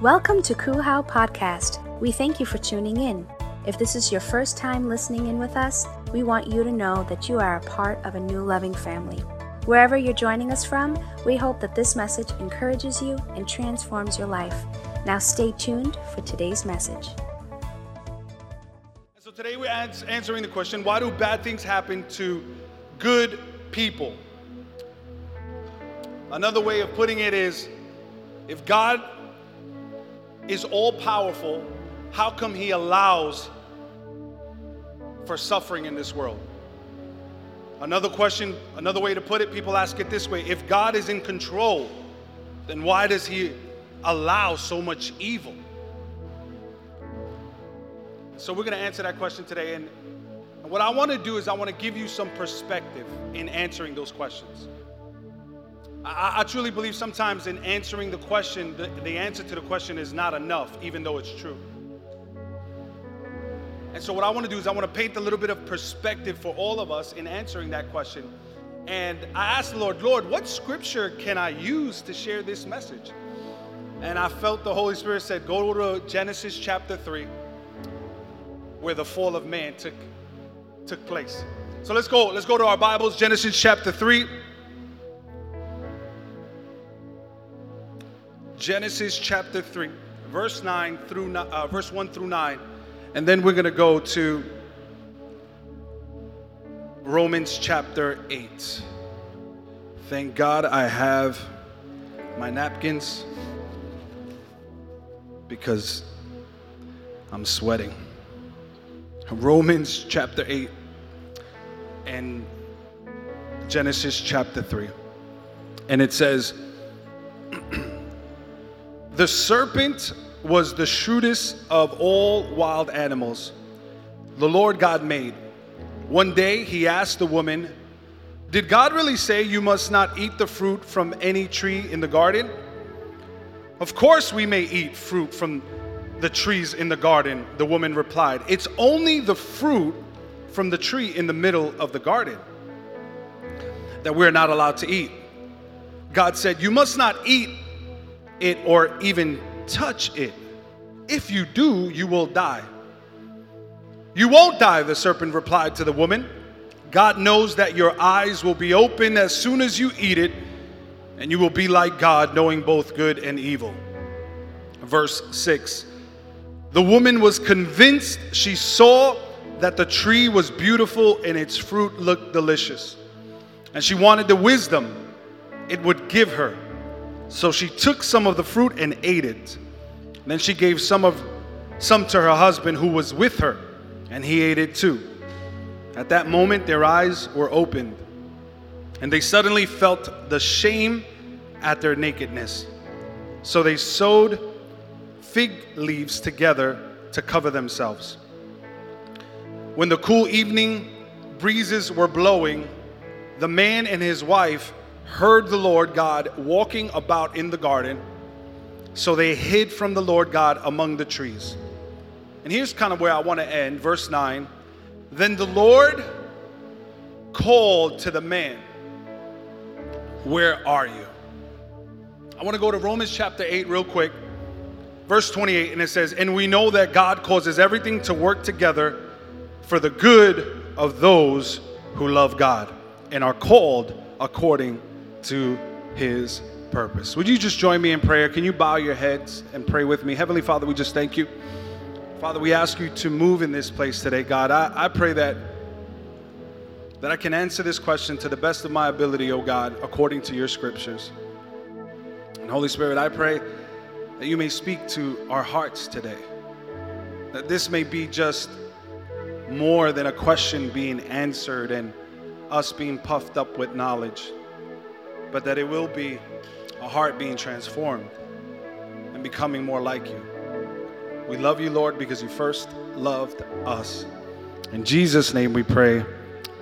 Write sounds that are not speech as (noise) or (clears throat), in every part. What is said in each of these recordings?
Welcome to Kuhau Podcast. We thank you for tuning in. If this is your first time listening in with us, we want you to know that you are a part of a new loving family. Wherever you're joining us from, we hope that this message encourages you and transforms your life. Now stay tuned for today's message. So today we're ans- answering the question why do bad things happen to good people? Another way of putting it is if God is all powerful, how come he allows for suffering in this world? Another question, another way to put it, people ask it this way if God is in control, then why does he allow so much evil? So we're going to answer that question today. And what I want to do is I want to give you some perspective in answering those questions. I, I truly believe sometimes in answering the question, the, the answer to the question is not enough, even though it's true. And so, what I want to do is I want to paint a little bit of perspective for all of us in answering that question. And I asked the Lord, Lord, what scripture can I use to share this message? And I felt the Holy Spirit said, go to Genesis chapter 3, where the fall of man took, took place. So let's go, let's go to our Bibles, Genesis chapter 3. Genesis chapter 3, verse 9 through uh, verse 1 through 9. And then we're going to go to Romans chapter 8. Thank God I have my napkins because I'm sweating. Romans chapter 8 and Genesis chapter 3. And it says, (clears throat) The serpent was the shrewdest of all wild animals the Lord God made. One day he asked the woman, Did God really say you must not eat the fruit from any tree in the garden? Of course, we may eat fruit from the trees in the garden, the woman replied. It's only the fruit from the tree in the middle of the garden that we're not allowed to eat. God said, You must not eat it or even touch it. If you do, you will die. You won't die, the serpent replied to the woman. God knows that your eyes will be open as soon as you eat it, and you will be like God, knowing both good and evil. Verse 6 The woman was convinced she saw that the tree was beautiful and its fruit looked delicious, and she wanted the wisdom it would give her. So she took some of the fruit and ate it. Then she gave some of some to her husband who was with her, and he ate it too. At that moment their eyes were opened, and they suddenly felt the shame at their nakedness. So they sewed fig leaves together to cover themselves. When the cool evening breezes were blowing, the man and his wife heard the Lord God walking about in the garden. So they hid from the Lord God among the trees. And here's kind of where I want to end. Verse 9. Then the Lord called to the man, Where are you? I want to go to Romans chapter 8 real quick. Verse 28, and it says, And we know that God causes everything to work together for the good of those who love God and are called according to his purpose. Would you just join me in prayer? Can you bow your heads and pray with me? Heavenly Father, we just thank you. Father, we ask you to move in this place today, God. I, I pray that that I can answer this question to the best of my ability, oh God, according to your scriptures. And Holy Spirit, I pray that you may speak to our hearts today. That this may be just more than a question being answered and us being puffed up with knowledge, but that it will be a heart being transformed and becoming more like you. We love you, Lord, because you first loved us. In Jesus' name we pray.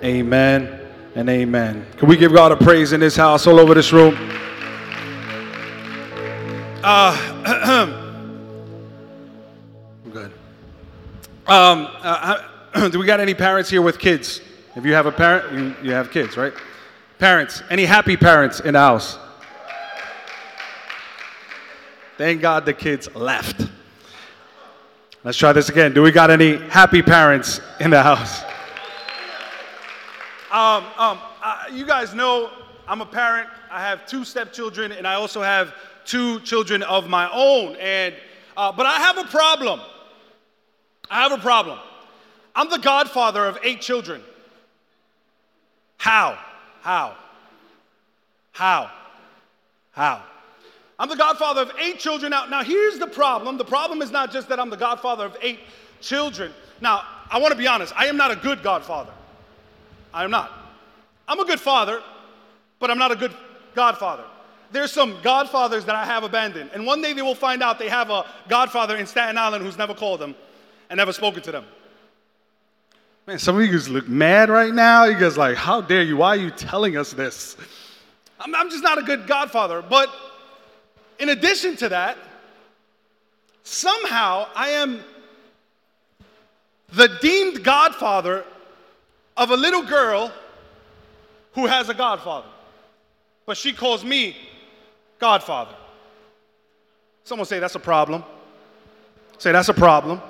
Amen and amen. Can we give God a praise in this house, all over this room? Uh, (clears throat) good. Um, uh, (clears throat) do we got any parents here with kids? If you have a parent, you, you have kids, right? Parents, any happy parents in the house? Thank God the kids left. Let's try this again. Do we got any happy parents in the house? Um, um, uh, you guys know I'm a parent. I have two stepchildren, and I also have two children of my own. And uh, but I have a problem. I have a problem. I'm the godfather of eight children. How? How? How? How? I'm the godfather of eight children. Now, now here's the problem. The problem is not just that I'm the godfather of eight children. Now, I want to be honest. I am not a good godfather. I am not. I'm a good father, but I'm not a good godfather. There's some godfathers that I have abandoned. And one day they will find out they have a godfather in Staten Island who's never called them and never spoken to them. Man, some of you guys look mad right now. You guys like, how dare you? Why are you telling us this? I'm, I'm just not a good godfather. But in addition to that, somehow I am the deemed godfather of a little girl who has a godfather. But she calls me godfather. Someone say that's a problem. Say that's a problem.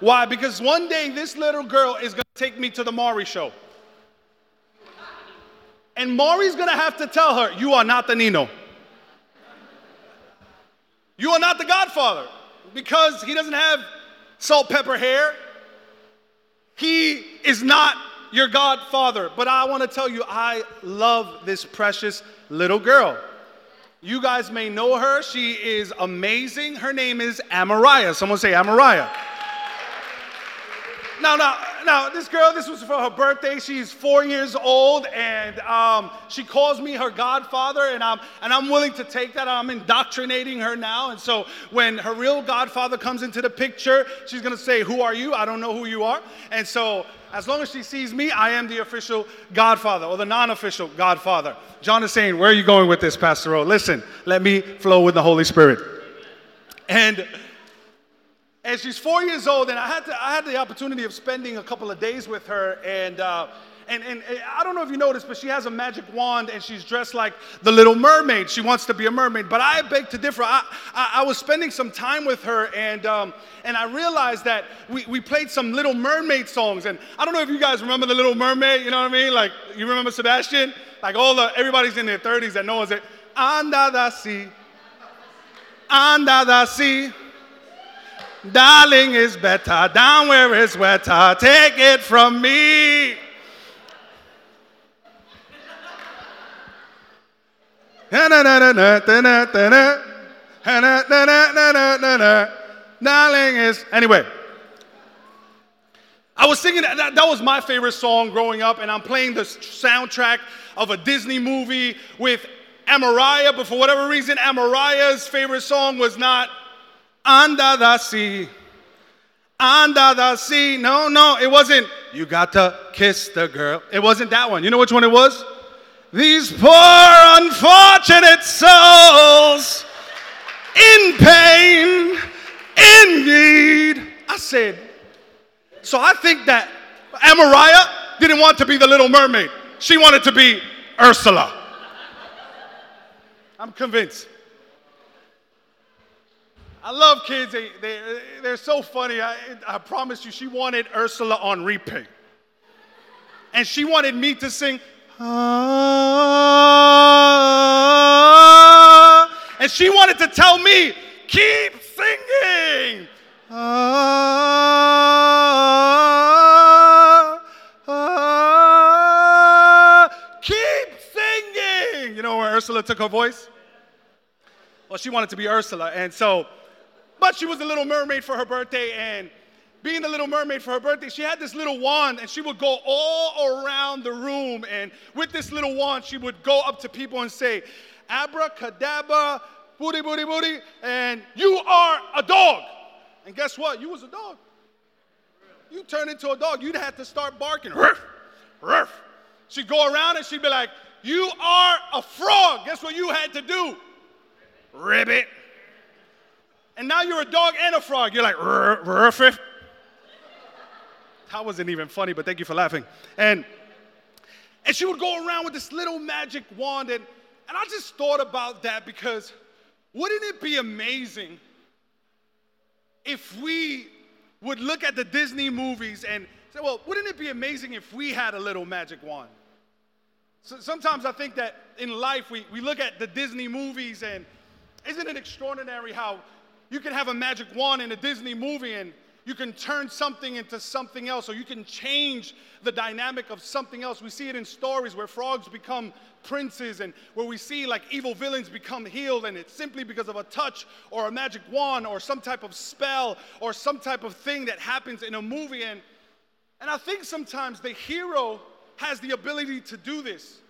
Why? Because one day this little girl is going take me to the Maury show. And Maury's to have to tell her, You are not the Nino. You are not the godfather because he doesn't have salt, pepper hair. He is not your godfather. But I want to tell you, I love this precious little girl. You guys may know her. She is amazing. Her name is Amariah. Someone say Amariah. Now, now, now, this girl, this was for her birthday. She's four years old, and um, she calls me her godfather, and I'm, and I'm willing to take that. I'm indoctrinating her now. And so when her real godfather comes into the picture, she's going to say, Who are you? I don't know who you are. And so as long as she sees me, I am the official godfather or the non official godfather. John is saying, Where are you going with this, Pastor O? Listen, let me flow with the Holy Spirit. And and she's four years old, and I had, to, I had the opportunity of spending a couple of days with her. And, uh, and, and, and I don't know if you noticed, but she has a magic wand and she's dressed like the little mermaid. She wants to be a mermaid. But I beg to differ. I, I, I was spending some time with her, and, um, and I realized that we, we played some Little Mermaid songs. And I don't know if you guys remember the Little Mermaid, you know what I mean? Like, you remember Sebastian? Like, all the, everybody's in their 30s that knows it. Under the sea, under the sea. Darling is better down where it's wetter. Take it from me. Darling is anyway. I was singing that, that, was my favorite song growing up, and I'm playing the soundtrack of a Disney movie with Amariah, but for whatever reason, Amariah's favorite song was not under the sea. Under the sea. No, no, it wasn't. You got to kiss the girl. It wasn't that one. You know which one it was? These poor unfortunate souls in pain, in need. I said, so I think that Amariah didn't want to be the little mermaid. She wanted to be Ursula. I'm convinced. I love kids. They, they, they're so funny. I, I promise you, she wanted Ursula on repeat. And she wanted me to sing, ah, and she wanted to tell me, keep singing. Ah, ah, keep singing. You know where Ursula took her voice? Well, she wanted to be Ursula. And so, but she was a little mermaid for her birthday, and being the little mermaid for her birthday, she had this little wand, and she would go all around the room. And with this little wand, she would go up to people and say, Abracadabra, booty, booty, booty, and you are a dog. And guess what? You was a dog. You turned into a dog. You'd have to start barking. Ruff, ruff. She'd go around and she'd be like, You are a frog. Guess what you had to do? Ribbit and now you're a dog and a frog. You're like, ruff. That wasn't even funny, but thank you for laughing. And and she would go around with this little magic wand, and, and I just thought about that because wouldn't it be amazing if we would look at the Disney movies and say, well, wouldn't it be amazing if we had a little magic wand? So sometimes I think that in life we, we look at the Disney movies and isn't it extraordinary how you can have a magic wand in a Disney movie and you can turn something into something else, or you can change the dynamic of something else. We see it in stories where frogs become princes, and where we see like evil villains become healed, and it's simply because of a touch or a magic wand or some type of spell or some type of thing that happens in a movie. And, and I think sometimes the hero has the ability to do this.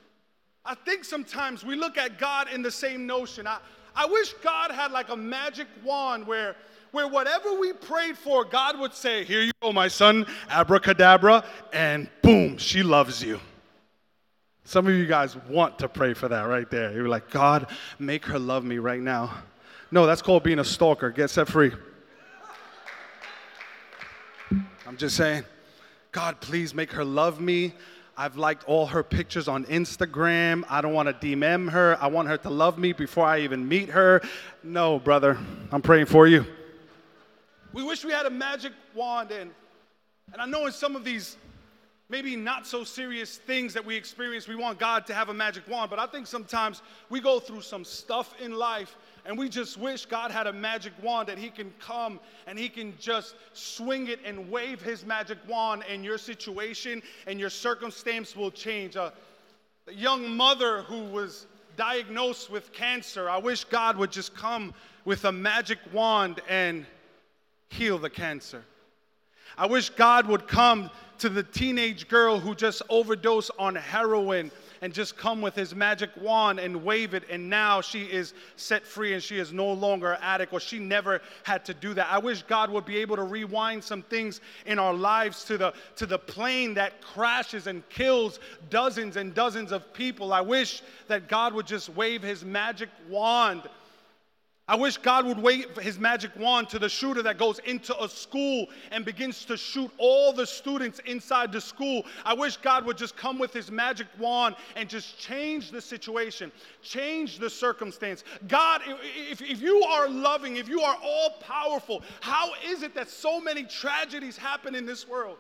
I think sometimes we look at God in the same notion. I, I wish God had like a magic wand where, where whatever we prayed for, God would say, Here you go, my son, abracadabra, and boom, she loves you. Some of you guys want to pray for that right there. You're like, God, make her love me right now. No, that's called being a stalker. Get set free. I'm just saying, God, please make her love me. I've liked all her pictures on Instagram. I don't want to DM her. I want her to love me before I even meet her. No, brother, I'm praying for you. We wish we had a magic wand, and, and I know in some of these maybe not so serious things that we experience, we want God to have a magic wand, but I think sometimes we go through some stuff in life and we just wish God had a magic wand that He can come and He can just swing it and wave His magic wand, and your situation and your circumstance will change. a young mother who was diagnosed with cancer, I wish God would just come with a magic wand and heal the cancer. I wish God would come to the teenage girl who just overdosed on heroin and just come with his magic wand and wave it, and now she is set free and she is no longer an addict, or she never had to do that. I wish God would be able to rewind some things in our lives to the, to the plane that crashes and kills dozens and dozens of people. I wish that God would just wave his magic wand I wish God would wave his magic wand to the shooter that goes into a school and begins to shoot all the students inside the school. I wish God would just come with his magic wand and just change the situation, change the circumstance. God, if, if you are loving, if you are all powerful, how is it that so many tragedies happen in this world?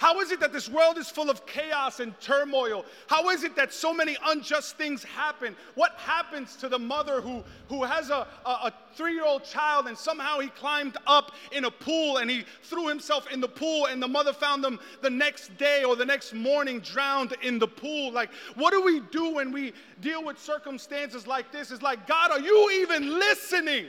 How is it that this world is full of chaos and turmoil? How is it that so many unjust things happen? What happens to the mother who, who has a, a, a three year old child and somehow he climbed up in a pool and he threw himself in the pool and the mother found them the next day or the next morning drowned in the pool? Like, what do we do when we deal with circumstances like this? It's like, God, are you even listening?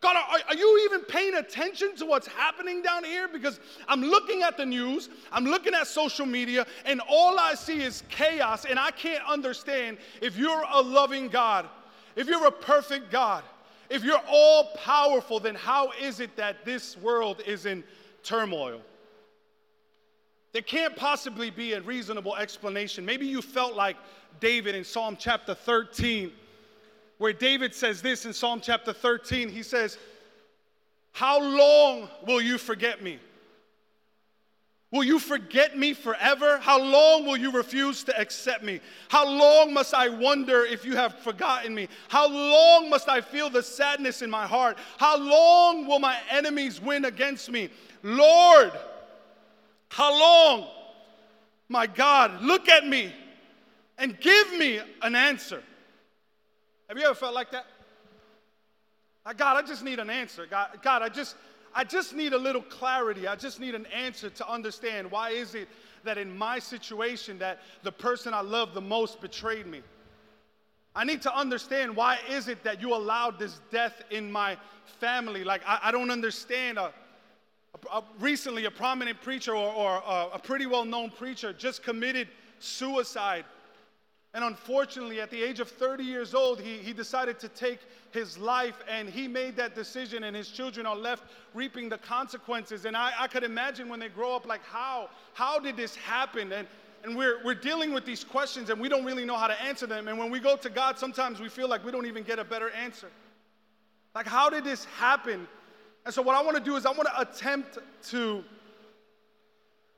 God, are, are, you even paying attention to what's happening down here? Because I'm looking at the news, I'm looking at social media, and all I see is chaos, and I can't understand if you're a loving God, if you're a perfect God, if you're all powerful, then how is it that this world is in turmoil? There can't possibly be a reasonable explanation. Maybe you felt like David in Psalm chapter 13 where David says this in Psalm chapter 13. He says, How long will you forget me? Will you forget me forever? How long will you refuse to accept me? How long must I wonder if you have forgotten me? How long must I feel the sadness in my heart? How long will my enemies win against me? Lord, how long? My God, look at me and give me an answer. Have you ever felt like that? God, I just need an answer. God, God, I just, I just need a little clarity. I just need an answer to understand why is it that in my situation that the person I love the most betrayed me. I need to understand why is it that you allowed this death in my family. Like I, I don't understand. A, a, a, recently, a prominent preacher or, or a pretty well-known preacher just committed suicide and unfortunately, at the age of 30 years old, he, he decided to take his life and he made that decision, and his children are left reaping the consequences. And I, I could imagine when they grow up, like, how? How did this happen? And, and we're, we're dealing with these questions and we don't really know how to answer them. And when we go to God, sometimes we feel like we don't even get a better answer. Like, how did this happen? And so, what I want to do is, I want to attempt to,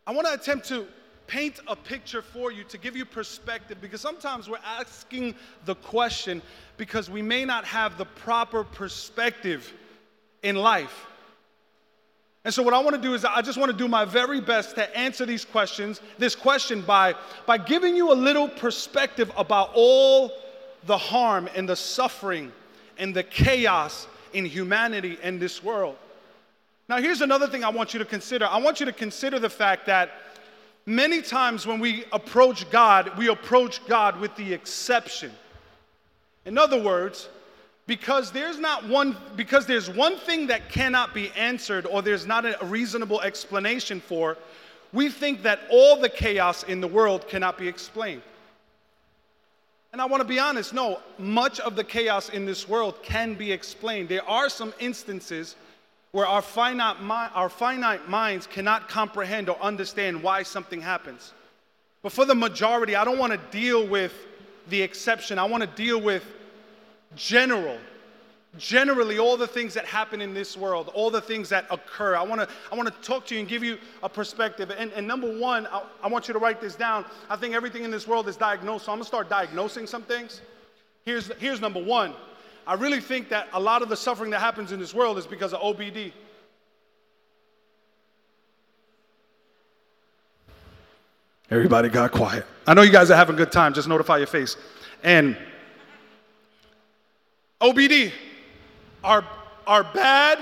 I want to attempt to paint a picture for you, to give you perspective, because sometimes we're asking the question because we may not have the proper perspective in life. And so, what I want to do is, I just want to do my very best to answer these questions, this question, by, by giving you a little perspective about all the harm and the suffering and the chaos in humanity and this world. Now, here's another thing I want you to consider. I want you to consider the fact that many times when we approach God, we approach God with the exception. In other words, because there's not one because there's one thing that cannot be answered or there's not a reasonable explanation for we think that all the chaos in the world cannot be explained and i want to be honest no much of the chaos in this world can be explained there are some instances where our finite, our finite minds cannot comprehend or understand why something happens. But for the majority i don't want to deal with the exception. I want to deal with general generally all the things that happen in this world all the things that occur. I want to i want to talk to you and give you a perspective. And, and number one I, I, want you to write this down. I think everything in this world is diagnosed so i'm going to start diagnosing some things. Here's here's number one i really think that a lot of the suffering that happens in this world is because of obd everybody got quiet i know you guys are having a good time just notify your face and OBD, our, our bad,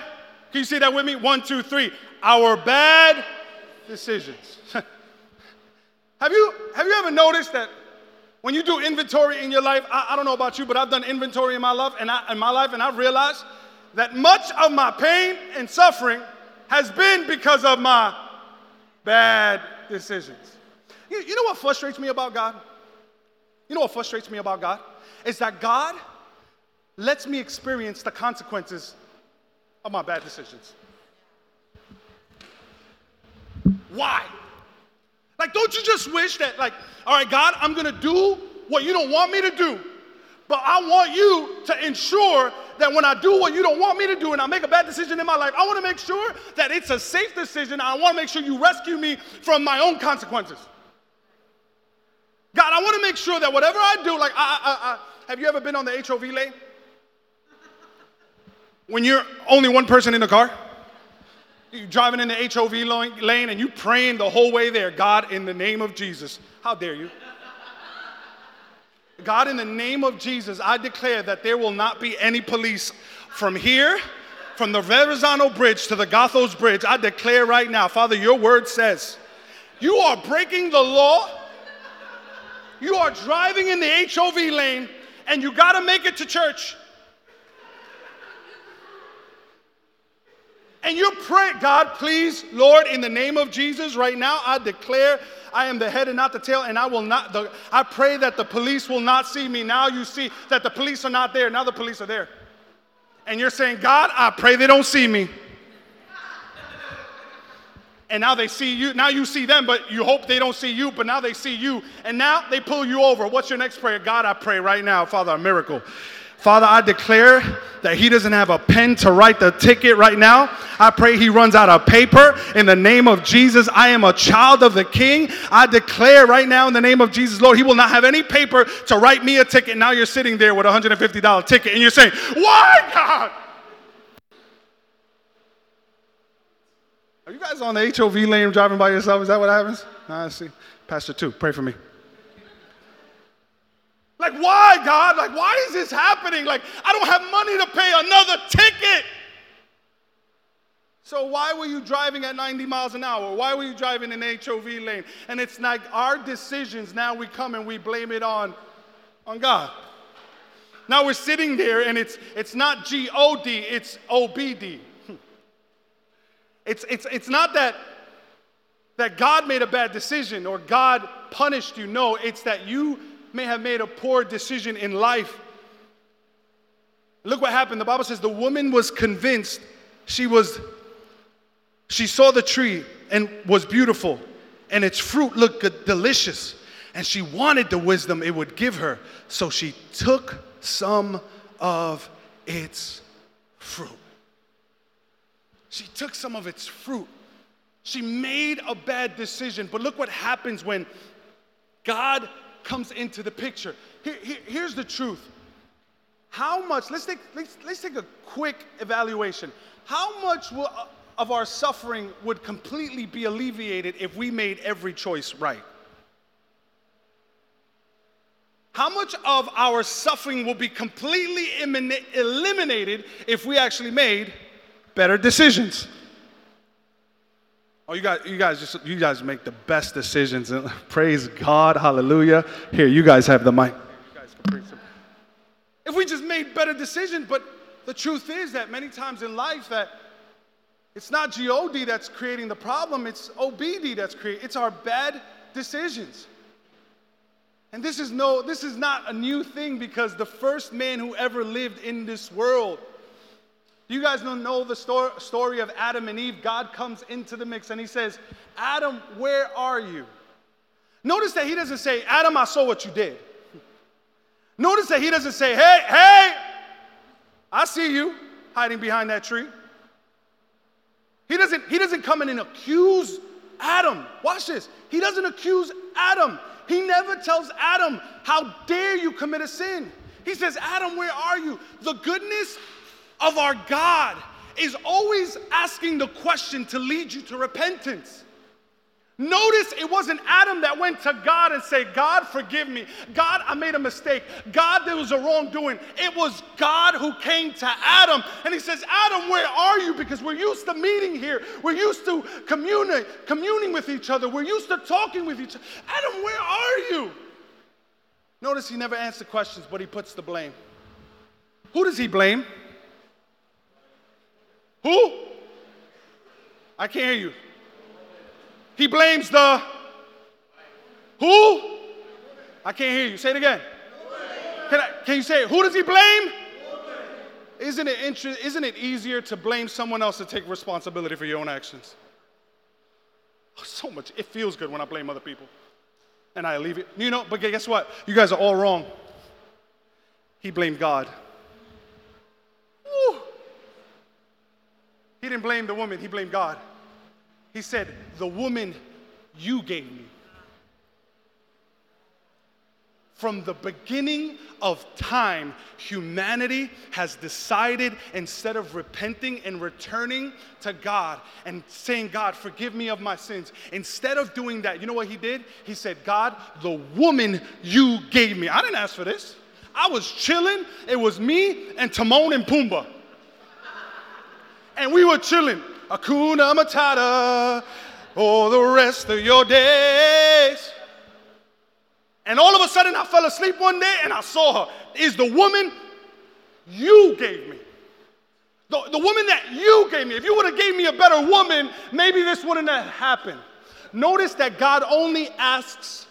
can you say that with me? One, two, three. Our bad decisions. (laughs) have, you, have you ever noticed that when you do inventory in your life, I, I, don't know about you, but I've done inventory in my life, and I, in my life, and I've realized that much of my pain and suffering has been because of my bad decisions. You, you know what frustrates me about God? You know what frustrates me about God? Is that God lets me experience the consequences of my bad decisions. Why? Like, don't you just wish that, like, all right, God, I'm gonna do what you don't want me to do, but I want you to ensure that when I do what you don't want me to do and I make a bad decision in my life, I wanna make sure that it's a safe decision. I wanna make sure you rescue me from my own consequences. God, I wanna make sure that whatever I do, like, I, I, I, have you ever been on the HOV lane? when you're only one person in the car? You're driving in the HOV lane and you praying the whole way there, God, in the name of Jesus. How dare you? God, in the name of Jesus, I declare that there will not be any police from here, from the Verrazano Bridge to the Goethals Bridge. I declare right now, Father, your word says, you are breaking the law. You are driving in the HOV lane, and you got to make it to church. And you pray, God, please, Lord, in the name of Jesus, right now, I declare I am the head and not the tail, and I will not, the, I pray that the police will not see me. Now you see that the police are not there. Now the police are there. And you're saying, God, I pray they don't see me. And now they see you. Now you see them, but you hope they don't see you, but now they see you. And now they pull you over. What's your next prayer? God, I pray right now, Father, a miracle. Father, I declare that he doesn't have a pen to write the ticket right now. I pray he runs out of paper. In the name of Jesus, I am a child of the King. I declare right now in the name of Jesus, Lord, he will not have any paper to write me a ticket. Now you're sitting there with a $150 ticket and you're saying, Why, God? Are you guys on the HOV lane driving by yourself? Is that what happens? I see. Pastor 2, pray for me. Like, why, God? Like, why is this happening? Like, I don't have money to pay another ticket. So, why were you driving at 90 miles an hour? Why were you driving in HOV lane? And it's like our decisions, now we come and we blame it on, on God. Now we're sitting there and it's, it's not G O D, it's O B D. It's, it's, it's not that, that God made a bad decision or God punished you. No, it's that you may have made a poor decision in life. Look what happened. The Bible says the woman was convinced she was she saw the tree and was beautiful and its fruit looked delicious and she wanted the wisdom it would give her. So she took some of its fruit. She took some of its fruit She made a bad decision. But look what happens when God comes into the picture. Here, here, here's the truth. How much, let's take, let's, let's take a quick evaluation. How much will, of our suffering would completely be alleviated if we made every choice right? How much of our suffering will be completely eliminated if we actually made better decisions? Oh, you guys, you guys just you guys make the best decisions. And (laughs) praise God, hallelujah. Here, you guys have the mic. If we just made better decisions, but the truth is that many times in life that it's not God that's creating the problem, it's OBD that's creating. It's our bad decisions. And this is no, this is not a new thing because the first man who ever lived in this world. You guys know the sto- story of Adam and Eve. God comes into the mix and he says, Adam, where are you? Notice that he doesn't say, Adam, I saw what you did. Notice that he doesn't say, hey, hey, I see you hiding behind that tree. He doesn't, he doesn't come in and accuse Adam. Watch this. He doesn't accuse Adam. He never tells Adam, How dare you commit a sin? He says, Adam, where are you? The goodness of our God is always asking the question to lead you to repentance. Notice it wasn't Adam that went to God and said, God, forgive me. God, I made a mistake. God, there was a wrongdoing. It was God who came to Adam and he says, Adam, where are you? Because we're used to meeting here. We're used to communing, with each other. We're used to talking with each other. Adam, where are you? Notice he never answers questions, but he puts the blame. Who does he blame? Who? I can't hear you. He blames the who? I can't hear you. Say it again. Can, I, can you say it? Who does he blame? Isn't it, inter- isn't it easier to blame someone else to take responsibility for your own actions? Oh, so much. It feels good when I blame other people. And I leave it. You know, but guess what? You guys are all wrong. He blamed God. He didn't blame the woman, he blamed God. He said, The woman you gave me. From the beginning of time, humanity has decided instead of repenting and returning to God and saying, God, forgive me of my sins, instead of doing that, you know what he did? He said, God, the woman you gave me. I didn't ask for this. I was chilling. It was me and Timon and Pumbaa. And we were chilling. Hakuna Matata for the rest of your days. And all of a sudden, I fell asleep one day and I saw her. Is the woman you gave me. The, the woman that you gave me. If you would have gave me a better woman, maybe this wouldn't have happened. Notice that God only asks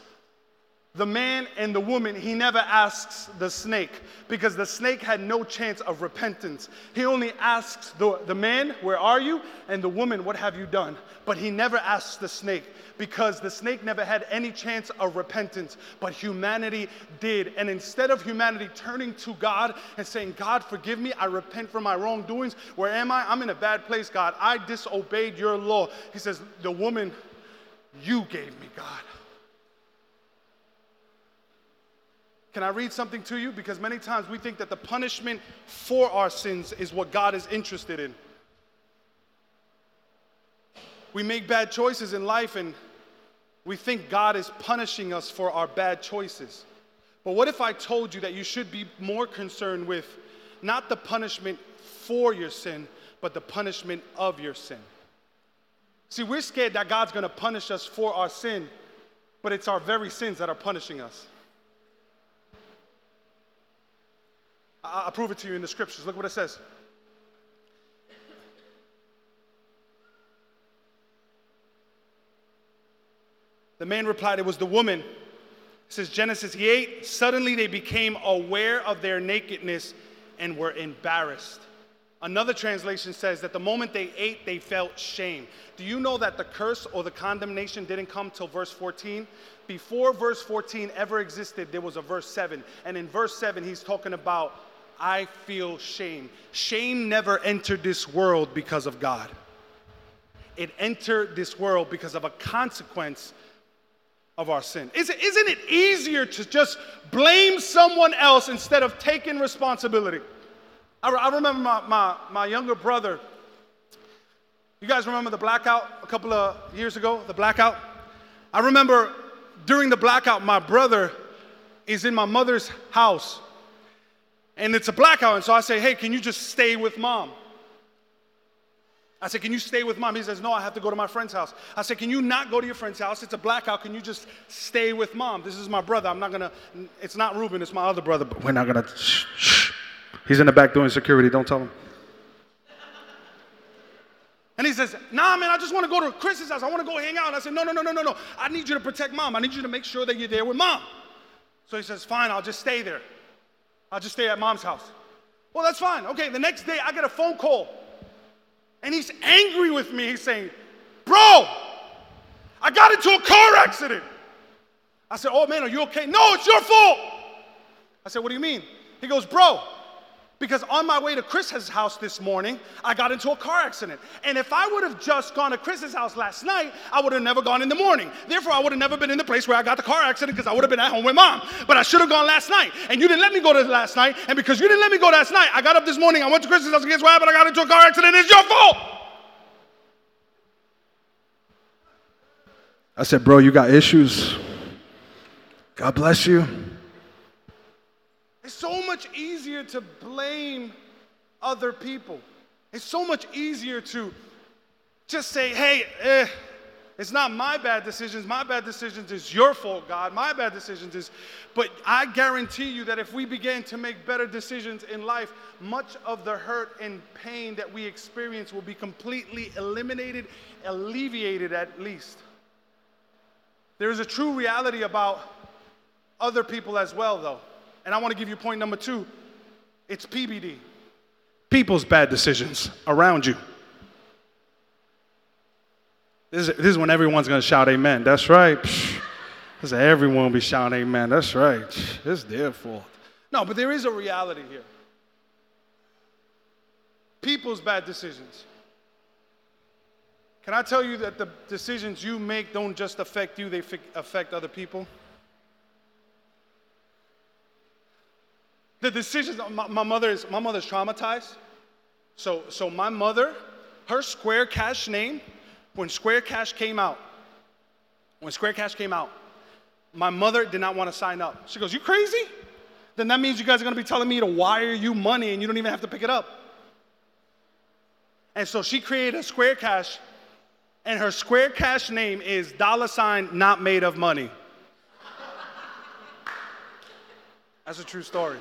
the man and the woman, he never asks the snake because the snake had no chance of repentance. He only asks the, the man, Where are you? and the woman, What have you done? But he never asks the snake because the snake never had any chance of repentance, but humanity did. And instead of humanity turning to God and saying, God, forgive me, I repent for my wrongdoings, where am I? I'm in a bad place, God. I disobeyed your law. He says, The woman you gave me, God. Can I read something to you? Because many times we think that the punishment for our sins is what God is interested in. We make bad choices in life and we think God is punishing us for our bad choices. But what if I told you that you should be more concerned with not the punishment for your sin, but the punishment of your sin? See, we're scared that God's gonna punish us for our sin, but it's our very sins that are punishing us. I'll prove it to you in the scriptures. Look what it says. The man replied, It was the woman. It says Genesis 8, suddenly they became aware of their nakedness and were embarrassed. Another translation says that the moment they ate, they felt shame. Do you know that the curse or the condemnation didn't come till verse 14? Before verse 14 ever existed, there was a verse 7. And in verse 7, he's talking about I feel shame. Shame never entered this world because of God. it entered this world because of a consequence of our sin. Isn't, it easier to just blame someone else instead of taking responsibility? I, I remember my, my, my younger brother. You guys remember the blackout a couple of years ago? The blackout? I remember during the blackout, my brother is in my mother's house. And it's a blackout. And so I say, hey, can you just stay with mom? I said, Can you stay with mom? He says, No, I have to go to my friend's house. I said, Can you not go to your friend's house? It's a blackout. Can you just stay with mom? This is my brother. I'm not gonna, it's not Ruben, it's my other brother, but we're not gonna, shh, (laughs) shh. He's in the back doing security. Don't tell him. And he says, Nah, man, I just wanna go to Chris's house. I wanna go hang out. And I said, No, no, no, no, no, no. I need you to protect mom. I need you to make sure that you're there with mom. So he says, Fine, I'll just stay there. I'll just stay at mom's house. Well, that's fine. Okay, the next day I get a phone call and he's angry with me. He's saying, Bro, I got into a car accident. I said, Oh man, are you okay? No, it's your fault. I said, What do you mean? He goes, Bro, because on my way to Chris's house this morning, I got into a car accident. And if I would have just gone to Chris's house last night, I would have never gone in the morning. Therefore, I would have never been in the place where I got the car accident because I would have been at home with mom. But I should have gone last night. And you didn't let me go to last night. And because you didn't let me go last night, I got up this morning, I went to Chris's house, and guess what happened? I got into a car accident. It's your fault. I said, Bro, you got issues. God bless you. It's so much easier to blame other people. It's so much easier to just say, hey, eh, it's not my bad decisions. My bad decisions is your fault, God. My bad decisions is. But I guarantee you that if we begin to make better decisions in life, much of the hurt and pain that we experience will be completely eliminated, alleviated at least. There is a true reality about other people as well, though. And I want to give you point number two it's PBD people's bad decisions around you. This is, this is when everyone's going to shout amen. That's right. This is everyone will be shouting amen. That's right. It's their fault. No, but there is a reality here. People's bad decisions. Can I tell you that the decisions you make don't just affect you, they affect other people? The decisions, my, my mother is, my mother's traumatized. So, so my mother, her Square Cash name, when Square Cash came out, when Square Cash came out, my mother did not want to sign up. She goes, You crazy? Then that means you guys are going to be telling me to wire you money and you don't even have to pick it up. And so she created a Square Cash, and her Square Cash name is dollar sign not made of money. That's a true story.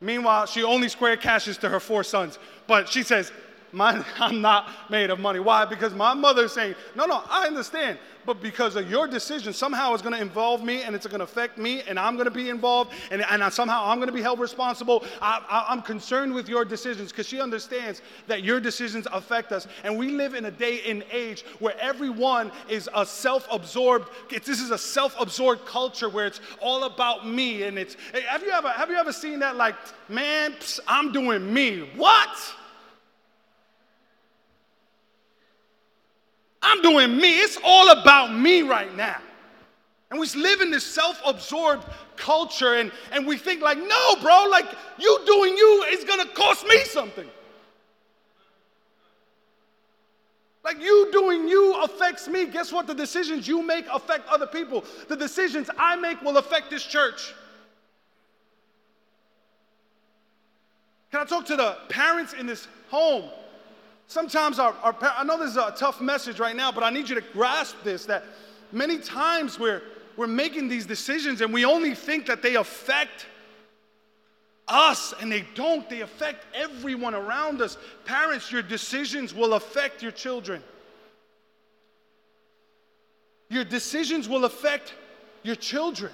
Meanwhile, she only square cashes to her four sons. But she says, (laughs) I'm not made of money. Why? Because my mother's saying, No, no, I understand. But because of your decision, somehow it's going to involve me and it's going to affect me and I'm going to be involved and, and somehow I'm going to be held responsible. I, am concerned with your decisions because she understands that your decisions affect us. And we live in a day and age where everyone is a self absorbed, this is a self absorbed culture where it's all about me. And it's, have you ever, have you ever seen that? Like, man, I'm doing me. What? I'm doing me. It's all about me right now. And we live in this self absorbed culture, and, and we think, like, no, bro, like, you doing you is gonna cost me something. Like, you doing you affects me. Guess what? The decisions you make affect other people. The decisions I make will affect this church. Can I talk to the parents in this home? Sometimes our, our I know this is a tough message right now, but I need you to grasp this that many times we're, we're making these decisions and we only think that they affect us and they don't. They affect everyone around us. Parents, your decisions will affect your children. Your decisions will affect your children.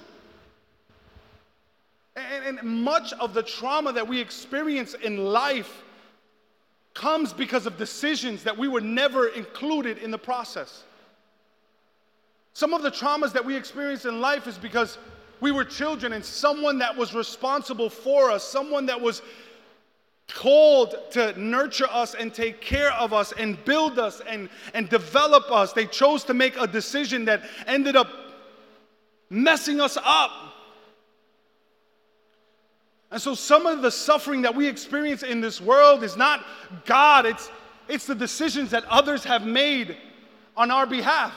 And, and much of the trauma that we experience in life comes because of decisions that we were never included in the process. Some of the traumas that we experience in life is because we were children and someone that was responsible for us, someone that was called to nurture us and take care of us and build us and, and develop us. They chose to make a decision that ended up messing us up. And so, some of the suffering that we experience in this world is not God, it's, it's the decisions that others have made on our behalf.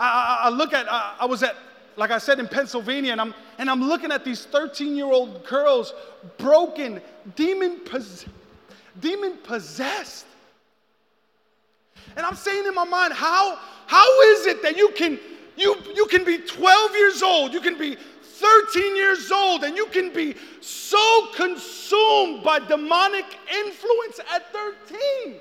I, I, I look at, I, I was at like I said, in Pennsylvania, and I'm, and I'm looking at these 13 year old girls, broken, demon, pos- demon possessed. And I'm saying in my mind, how, how is it that you can, you, you can be 12 years old, you can be 13 years old, and you can be so consumed by demonic influence at 13?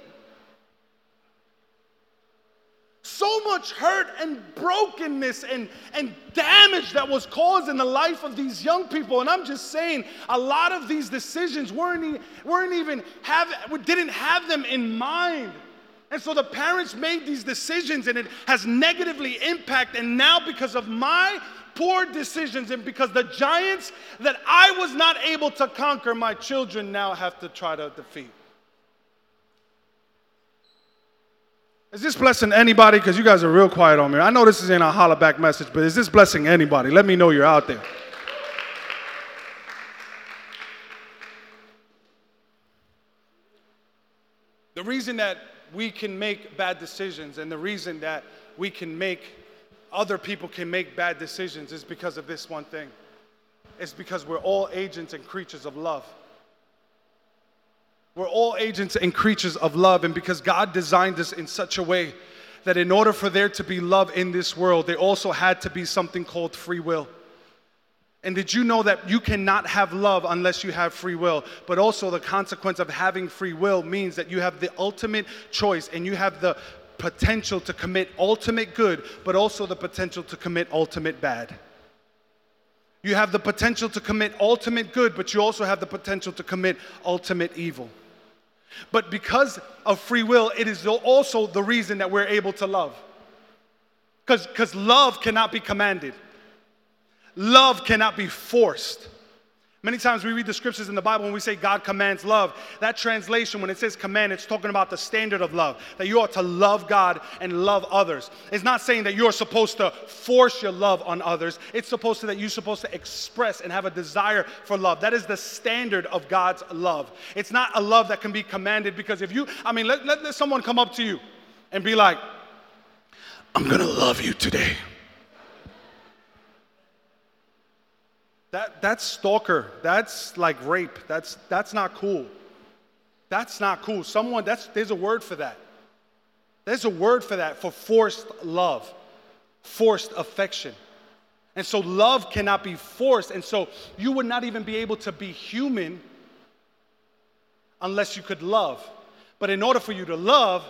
so much hurt and brokenness and, and damage that was caused in the life of these young people. And I'm just saying, a lot of these decisions weren't, weren't even have, didn't have them in mind. And so the parents made these decisions and it has negatively impact. And now, because of my poor decisions and because the giants that I was not able to conquer, my children now have to try to defeat. Is this blessing anybody? Because you guys are real quiet on me. I know this isn't a holla back message, but is this blessing anybody? Let me know you're out there. The reason that we can make bad decisions and the reason that we can make other people can make bad decisions is because of this one thing. It's because we're all agents and creatures of love. We're all agents and creatures of love, and because God designed us in such a way that in order for there to be love in this world, there also had to be something called free will. And did you know that you cannot have love unless you have free will? But also, the consequence of having free will means that you have the ultimate choice and you have the potential to commit ultimate good, but also the potential to commit ultimate bad. You have the potential to commit ultimate good, but you also have the potential to commit ultimate evil. But because of free will, it is also the reason that we're able to love. Because love cannot be commanded, love cannot be forced. Many times we read the scriptures in the Bible when we say God commands love. That translation, when it says command, it's talking about the standard of love, that you ought to love God and love others. It's not saying that you're supposed to force your love on others. It's supposed to that you're supposed to express and have a desire for love. That is the standard of God's love. It's not a love that can be commanded because if you, I mean, let, let, let someone come up to you and be like, I'm gonna love you today. That, that's stalker. That's like rape. That's, that's not cool. That's not cool. Someone, that's, there's a word for that. There's a word for that, for forced love, forced affection. And so love cannot be forced. And so you would not even be able to be human unless you could love. But in order for you to love,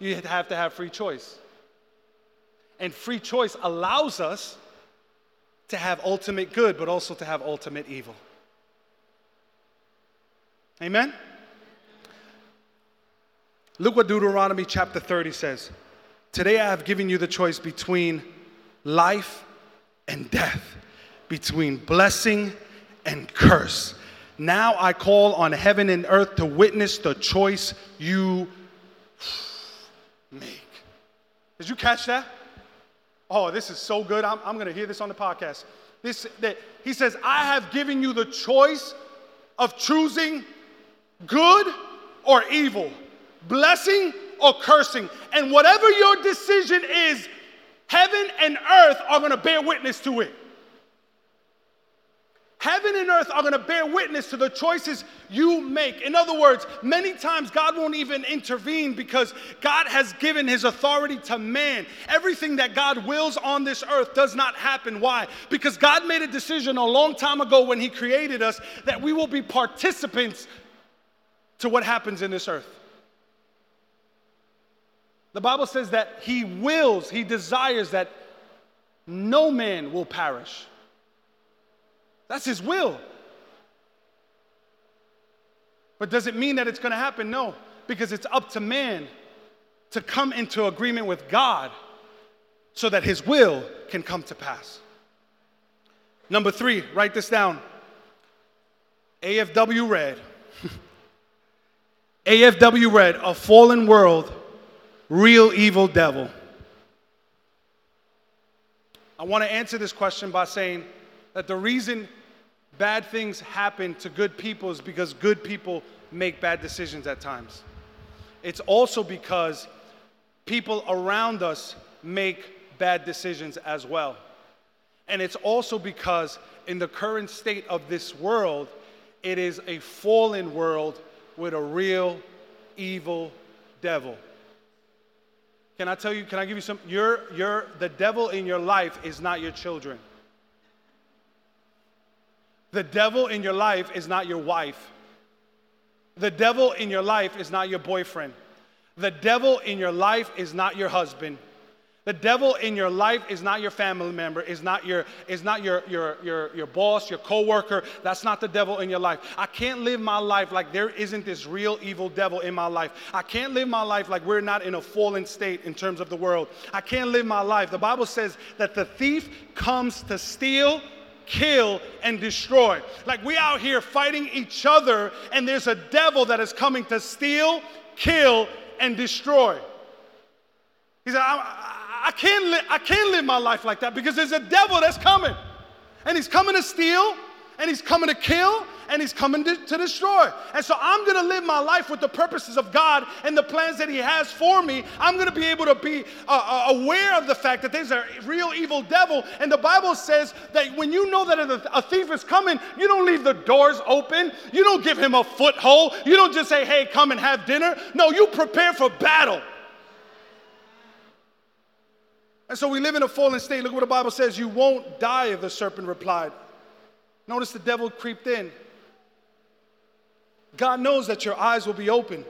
you have to have free choice. And free choice allows us to have ultimate good, but also to have ultimate evil. Amen? Look what Deuteronomy chapter 30 says. Today I have given you the choice between life and death, between blessing and curse. Now I call on heaven and earth to witness the choice you make. Did you catch that? Oh, this is so good. I'm, I'm going to hear this on the podcast. This, that, he says, I have given you the choice of choosing good or evil, blessing or cursing. And whatever your decision is, heaven and earth are going to bear witness to it. Heaven and earth are going to bear witness to the choices you make. In other words, many times God won't even intervene because God has given his authority to man. Everything that God wills on this earth does not happen. Why? Because God made a decision a long time ago when he created us that we will be participants to what happens in this earth. The Bible says that he wills, he desires that no man will perish that's His will. But does it mean that it's going to happen? No, because it's up to man to come into agreement with God so that His will can come to pass. Number three, write this down. AFW read, (laughs) AFW read, A Fallen World, Real Evil Devil. I want to answer this question by saying that the reason bad things happen to good people is because good people make bad decisions at times. It's also because people around us make bad decisions as well. And it's also because in the current state of this world, it is a fallen world with a real evil devil. Can I tell you, can I give you some? Your, your, the devil in your life is not your children. The devil in your life is not your wife. The devil in your life is not your boyfriend. The devil in your life is not your husband. The devil in your life is not your family member, is not your is not your your your your boss, your coworker. That's not the devil in your life. I can't live my life like there isn't this real evil devil in my life. I can't live my life like we're not in a fallen state in terms of the world. I can't live my life. The Bible says that the thief comes to steal, kill, and destroy. Like we out here fighting each other, and there's a devil that is coming to steal, kill, and destroy. He said, I, I, can't li- I can't live my life like that because there's a devil that's coming. And he's coming to steal, and he's coming to kill, and he's coming to, to destroy. And so I'm gonna live my life with the purposes of God and the plans that he has for me. I'm gonna be able to be uh, uh, aware of the fact that there's a real evil devil. And the Bible says that when you know that a, thief is coming, you don't leave the doors open, you don't give him a foothold, you don't just say, hey, come and have dinner. No, you prepare for battle. And so we live in a fallen state. Look what the Bible says you won't die, if the serpent replied. Notice the devil creeped in. God knows that your eyes will be open.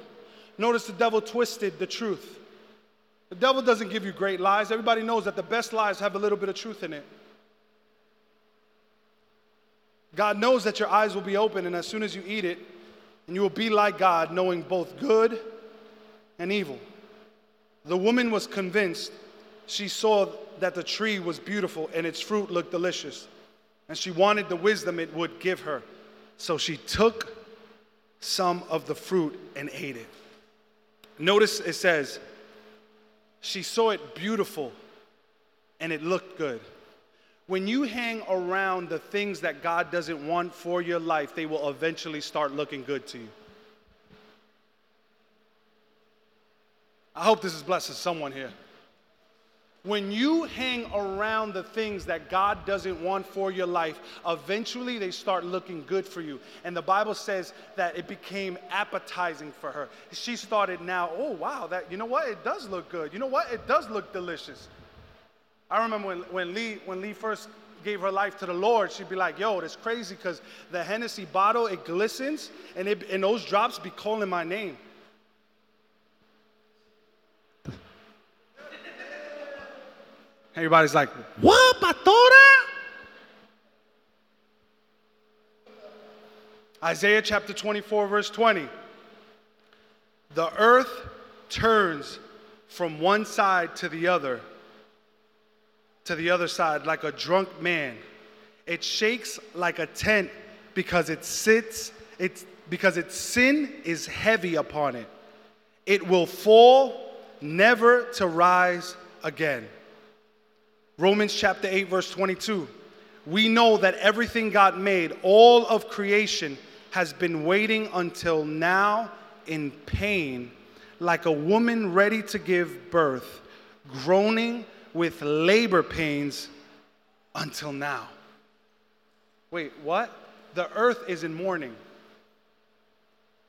Notice the devil twisted the truth. The devil doesn't give you great lies. Everybody knows that the best lies have a little bit of truth in it. God knows that your eyes will be open, and as soon as you eat it, and you will be like God, knowing both good and evil. The woman was convinced. She saw that the tree was beautiful and its fruit looked delicious, and she wanted the wisdom it would give her. So she took some of the fruit and ate it. Notice it says, she saw it beautiful and it looked good. When you hang around the things that God doesn't want for your life, they will eventually start looking good to you. I hope this is blessing someone here. When you hang around the things that God doesn't want for your life, eventually they start looking good for you. And the Bible says that it became appetizing for her. She started now, oh wow, that you know what? It does look good. You know what? It does look delicious. I remember when, when Lee when Lee first gave her life to the Lord, she'd be like, yo, it's crazy because the Hennessy bottle, it glistens, and, it, and those drops be calling my name. Everybody's like, what, Pastor Ro? Isaiah chapter 24, verse 20. The earth turns from one side to the other, to the other side, like a drunk man. It shakes like a tent because it sits, it's because its sin is heavy upon it. It will fall, never to rise again. Romans chapter 8, verse 22. We know that everything God made, all of creation, has been waiting until now in pain, like a woman ready to give birth, groaning with labor pains until now. Wait, what? The earth is in mourning.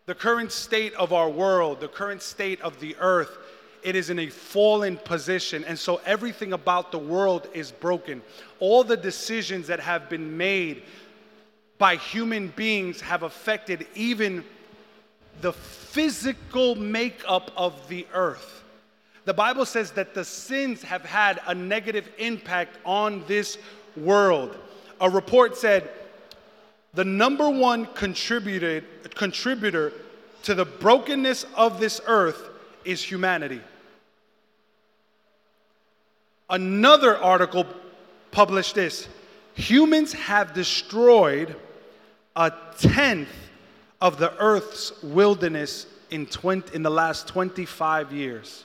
The current state of our world, the current state of the earth it is in a fallen position. And so everything about the world is broken. All the decisions that have been made by human beings have affected even the physical makeup of the earth. The Bible says that the sins have had a negative impact on this world. A report said the number one contributed, contributor to the brokenness of this earth is humanity. Another article published this humans have destroyed a tenth of the earth's wilderness in, 20, in the last 25 years.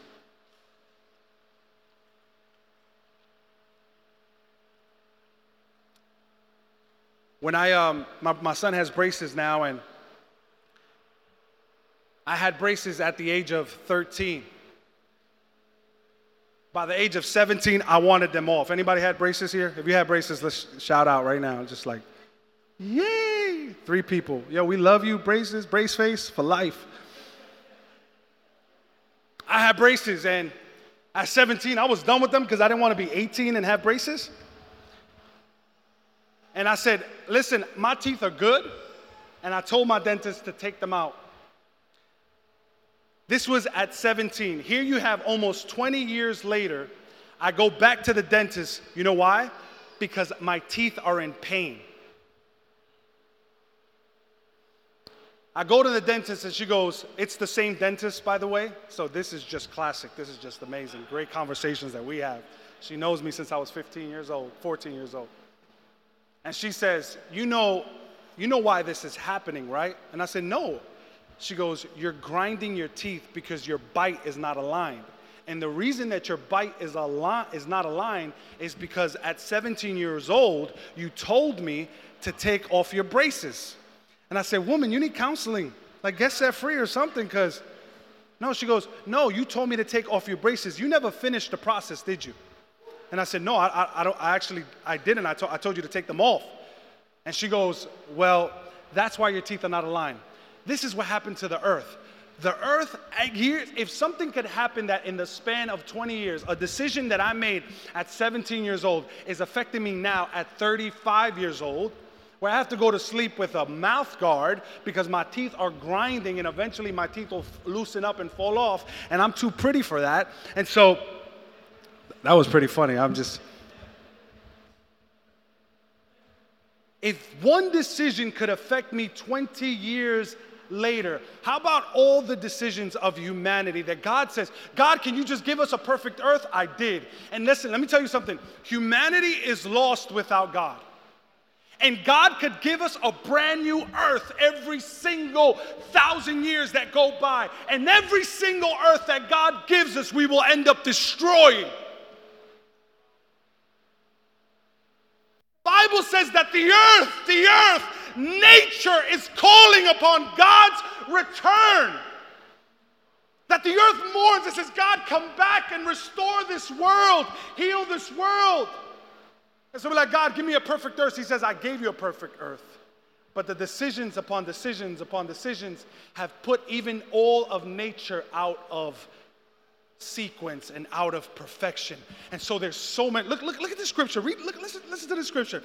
When I, um, my, my son has braces now, and I had braces at the age of 13. By the age of 17, I wanted them off. Anybody had braces here? If you had braces, let's shout out right now. Just like, yay! Three people. Yo, we love you, braces, brace face for life. I had braces, and at 17, I was done with them because I didn't want to be 18 and have braces. And I said, listen, my teeth are good. And I told my dentist to take them out. This was at 17. Here you have almost 20 years later. I go back to the dentist. You know why? Because my teeth are in pain. I go to the dentist and she goes, It's the same dentist, by the way. So this is just classic. This is just amazing. Great conversations that we have. She knows me since I was 15 years old, 14 years old. And she says, You know, you know why this is happening, right? And I said, No. She goes, You're grinding your teeth because your bite is not aligned. And the reason that your bite is, al- is not aligned is because at 17 years old, you told me to take off your braces. And I said, Woman, you need counseling. Like, get set free or something, because. No, she goes, No, you told me to take off your braces. You never finished the process, did you? And I said, No, I, I, I don't, I actually, I didn't. I, to, I told you to take them off. And she goes, Well, that's why your teeth are not aligned. This is what happened to the earth. The earth, if something could happen that in the span of 20 years, a decision that I made at 17 years old is affecting me now at 35 years old, where I have to go to sleep with a mouth guard because my teeth are grinding and eventually my teeth will loosen up and fall off, and I'm too pretty for that. And so that was pretty funny. I'm just. If one decision could affect me 20 years later, how about all the decisions of humanity that God says, God, can you just give us a perfect earth? I did. And listen, let me tell you something humanity is lost without God. And God could give us a brand new earth every single thousand years that go by. And every single earth that God gives us, we will end up destroying. Bible says that the earth, the earth, nature is calling upon God's return. That the earth mourns and says, God, come back and restore this world, heal this world. And so we're like, God, give me a perfect earth. He says, I gave you a perfect earth. But the decisions upon decisions upon decisions have put even all of nature out of sequence and out of perfection. And so there's so many. Look, look, look at the scripture. Read, look, listen, listen to the scripture.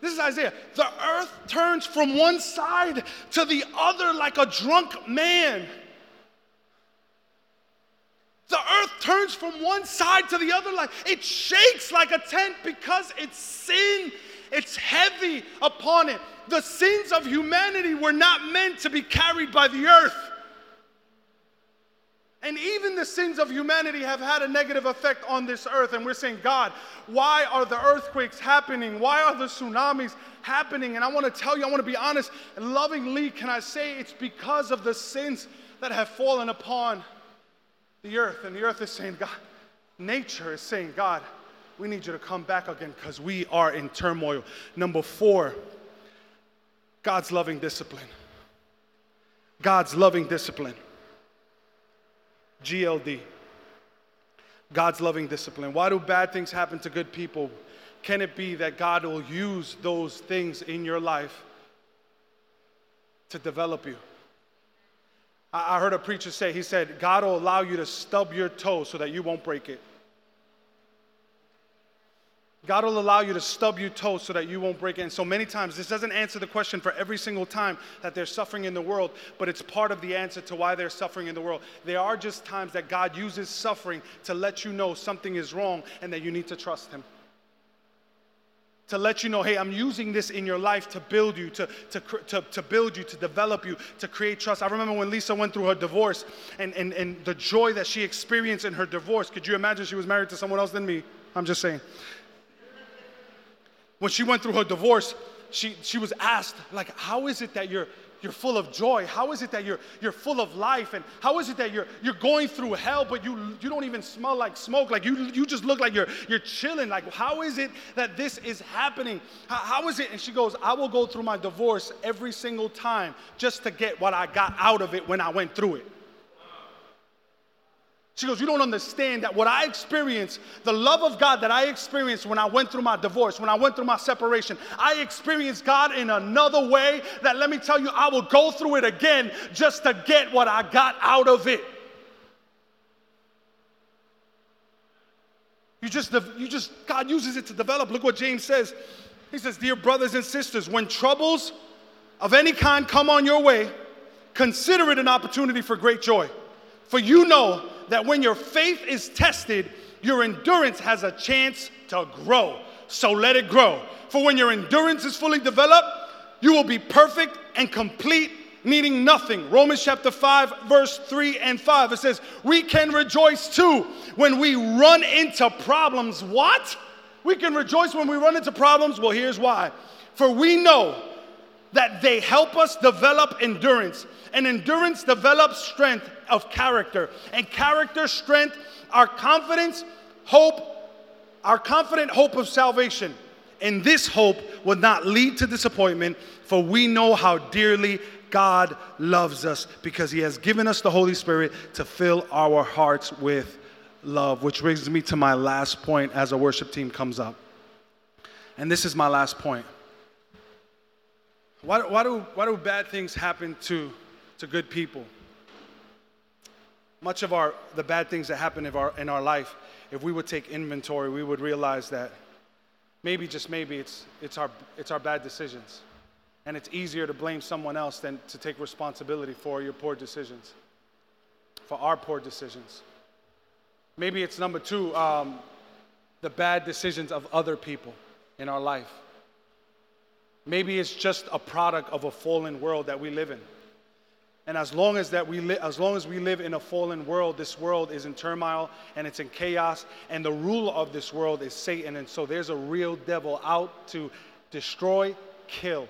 This is Isaiah. The earth turns from one side to the other like a drunk man. The earth turns from one side to the other like it shakes like a tent because it's sin, it's heavy upon it. The sins of humanity were not meant to be carried by the earth. And even the sins of humanity have had a negative effect on this earth. And we're saying, God, why are the earthquakes happening? Why are the tsunamis happening? And I want to tell you, I want to be honest, and lovingly, can I say it's because of the sins that have fallen upon the earth. And the earth is saying, God, nature is saying, God, we need you to come back again because we are in turmoil. Number four, God's loving discipline. God's loving discipline. GLD. God's loving discipline. Why do bad things happen to good people? Can it be that God will use those things in your life to develop you? I heard a preacher say, he said, God will allow you to stub your toe so that you won't break it. God will allow you to stub your toe so that you won't break it. And so many times, this doesn't answer the question for every single time that there's suffering in the world, but it's part of the answer to why there's suffering in the world. There are just times that God uses suffering to let you know something is wrong and that you need to trust Him. To let you know, hey, I'm using this in your life to build you, to, to, to, to build you, to develop you, to create trust. I remember when Lisa went through her divorce and, and, and the joy that she experienced in her divorce. Could you imagine she was married to someone else than me? I'm just saying when she went through her divorce, she, she was asked, like, how is it that you're, you're full of joy? How is it that you're, you're full of life? And how is it that you're, you're going through hell, but you, you don't even smell like smoke? Like you, you just look like you're, you're chilling. Like, how is it that this is happening? How, how is it? And she goes, I will go through my divorce every single time just to get what I got out of it when I went through it. She goes, You don't understand that what I experienced, the love of God that I experienced when I went through my divorce, when I went through my separation, I experienced God in another way that let me tell you, I will go through it again just to get what I got out of it. You just, you just, God uses it to develop. Look what James says. He says, Dear brothers and sisters, when troubles of any kind come on your way, consider it an opportunity for great joy. For you know that when your faith is tested, your endurance has a chance to grow. So let it grow. For when your endurance is fully developed, you will be perfect and complete, needing nothing. Romans chapter 5, verse 3 and 5. It says, We can rejoice too when we run into problems. What? We can rejoice when we run into problems. Well, here's why. For we know that they help us develop endurance, and endurance develops strength, of character. And character, strength, our confidence, hope, our confident hope of salvation. And this hope will not lead to disappointment, for we know how dearly God loves us because He has given us the Holy Spirit to fill our hearts with love. Which brings me to my last point as a worship team comes up. And this is my last point. Why, why, do, why do bad things happen to, to good people? Much of our the bad things that happen in our, in our life if we would take inventory we would realize that maybe just maybe it's, it's, our, it's our bad decisions. And it's easier to blame someone else than to take responsibility for your poor decisions for our poor decisions. Maybe it's number two um, the bad decisions of other people in our life. Maybe it's just a product of a fallen world that we live in and as long as that we li- as long as we live in a fallen world, this world is in turmoil and it's in chaos, and the ruler of this world is Satan. And so there's a real devil out to destroy, kill.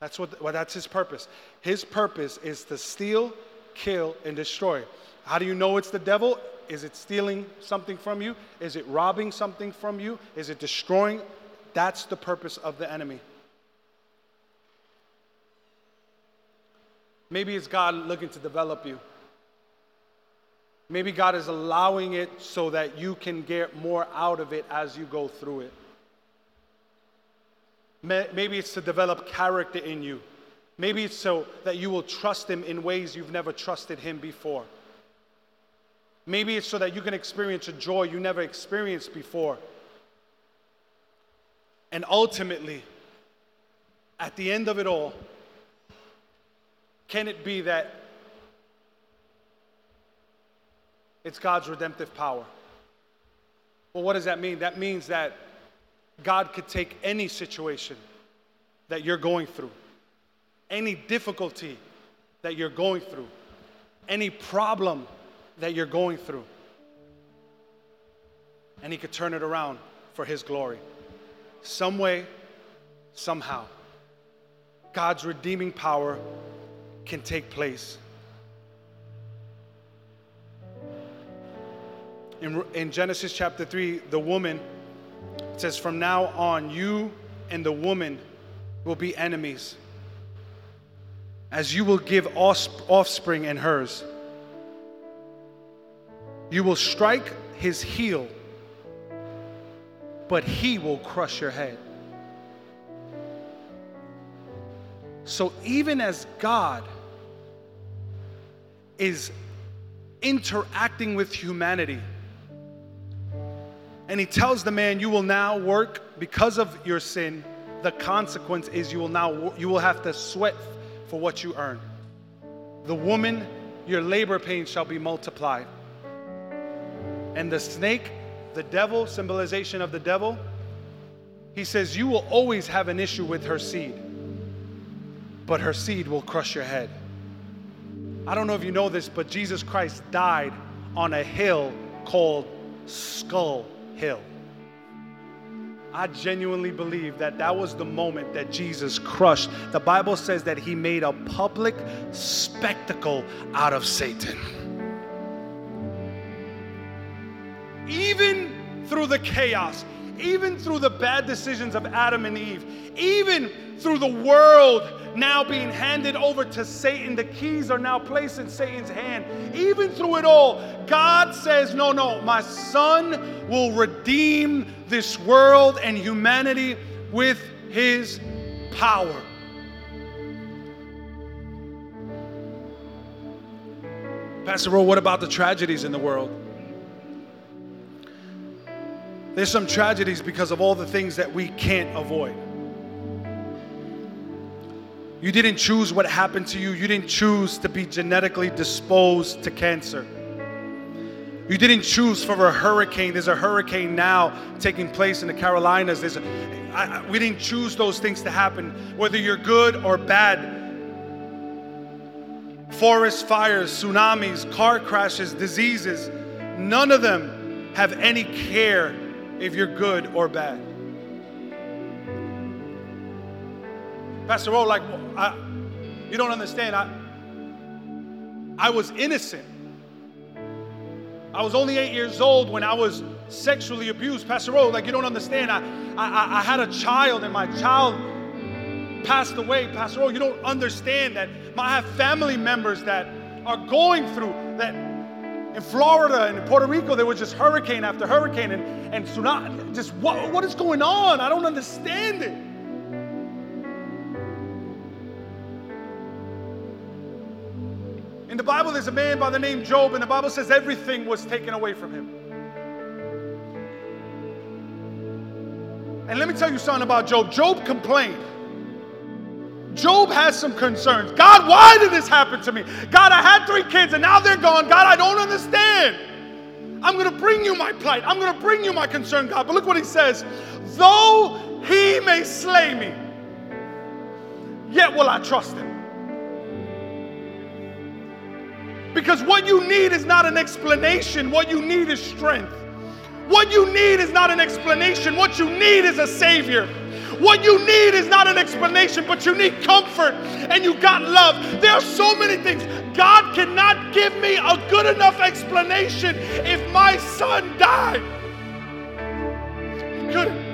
That's what well, that's his purpose. His purpose is to steal, kill, and destroy. How do you know it's the devil? Is it stealing something from you? Is it robbing something from you? Is it destroying? That's the purpose of the enemy. Maybe it's God looking to develop you. Maybe God is allowing it so that you can get more out of it as you go through it. Maybe it's to develop character in you. Maybe it's so that you will trust Him in ways you've never trusted Him before. Maybe it's so that you can experience a joy you never experienced before. And ultimately, at the end of it all, can it be that it's God's redemptive power? Well, what does that mean? That means that God could take any situation that you're going through, any difficulty that you're going through, any problem that you're going through, and He could turn it around for His glory. Some way, somehow. God's redeeming power can take place. In, in Genesis chapter 3, the woman says, From now on, you and the woman will be enemies, as you will give offspring and hers. You will strike his heel, but he will crush your head. So, even as God is interacting with humanity, and he tells the man, You will now work because of your sin. The consequence is you will now you will have to sweat for what you earn. The woman, your labor pains shall be multiplied. And the snake, the devil, symbolization of the devil, he says, You will always have an issue with her seed but her seed will crush your head. I don't know if you know this, but Jesus Christ died on a hill called Skull Hill. I genuinely believe that that was the moment that Jesus crushed. The Bible says that he made a public spectacle out of Satan. Even through the chaos, even through the bad decisions of Adam and Eve, even through the world now being handed over to Satan, the keys are now placed in Satan's hand. Even through it all, God says, No, no, my son will redeem this world and humanity with his power. Pastor Ro, what about the tragedies in the world? There's some tragedies because of all the things that we can't avoid. You didn't choose what happened to you. You didn't choose to be genetically disposed to cancer. You didn't choose for a hurricane. There's a hurricane now taking place in the Carolinas. There's a, I, we didn't choose those things to happen, whether you're good or bad. Forest fires, tsunamis, car crashes, diseases, none of them have any care if you're good or bad. Pastor Oh, like, I, you don't understand. I, I was innocent. I was only eight years old when I was sexually abused. Pastor Oh, like, you don't understand. I, I, I had a child and my child passed away. Pastor Oh, you don't understand that I have family members that are going through that in Florida and in Puerto Rico, there was just hurricane after hurricane and, and tsunami. Just what, what is going on? I don't understand it. In the Bible, there's a man by the name Job, and the Bible says everything was taken away from him. And let me tell you something about Job. Job complained. Job has some concerns. God, why did this happen to me? God, I had three kids and now they're gone. God, I don't understand. I'm going to bring you my plight. I'm going to bring you my concern, God. But look what he says though he may slay me, yet will I trust him. Because what you need is not an explanation, what you need is strength. What you need is not an explanation, what you need is a Savior. What you need is not an explanation, but you need comfort and you got love. There are so many things. God cannot give me a good enough explanation if my son died. He couldn't.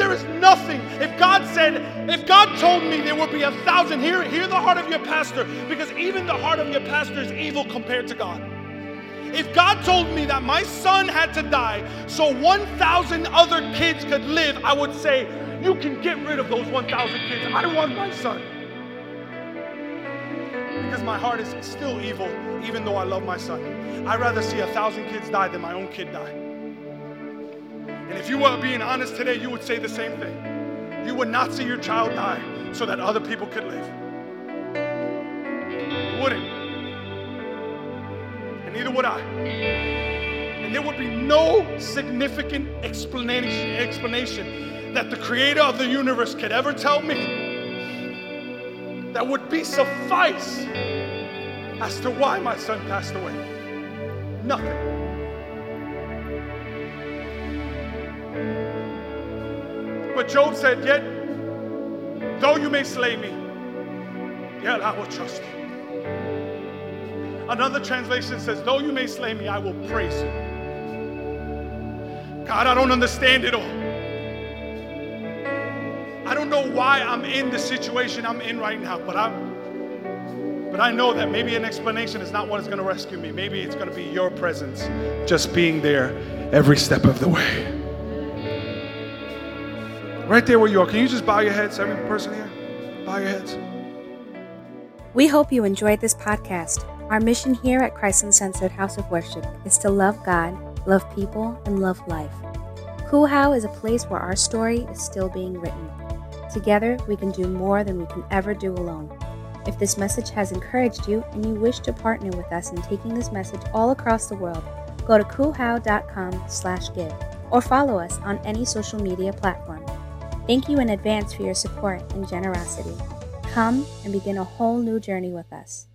There is nothing. If God said, if God told me there would be a thousand, hear, hear the heart of your pastor, because even the heart of your pastor is evil compared to God. If God told me that my son had to die so 1,000 other kids could live, I would say, you can get rid of those 1,000 kids. I want my son. Because my heart is still evil, even though I love my son. I'd rather see a thousand kids die than my own kid die. And if you were being honest today, you would say the same thing. You would not see your child die so that other people could live. You wouldn't. And neither would I. And there would be no significant explanation, that the creator of the universe could ever tell me that would be suffice as to why my son passed away. Nothing. But Job said, Yet, though you may slay me, yet I will trust you. Another translation says, Though you may slay me, I will praise you. God, I don't understand it all. I don't know why I'm in the situation I'm in right now, but I'm but I know that maybe an explanation is not what is going to rescue me. Maybe it's going to be your presence just being there every step of the way. Right there where you are. Can you just bow your heads, every person here? Bow your heads. We hope you enjoyed this podcast. Our mission here at Christ Uncensored House of Worship is to love God, love people, and love life. How is a place where our story is still being written. Together, we can do more than we can ever do alone. If this message has encouraged you and you wish to partner with us in taking this message all across the world, go to coolhow.com slash give or follow us on any social media platform. Thank you in advance for your support and generosity. Come and begin a whole new journey with us.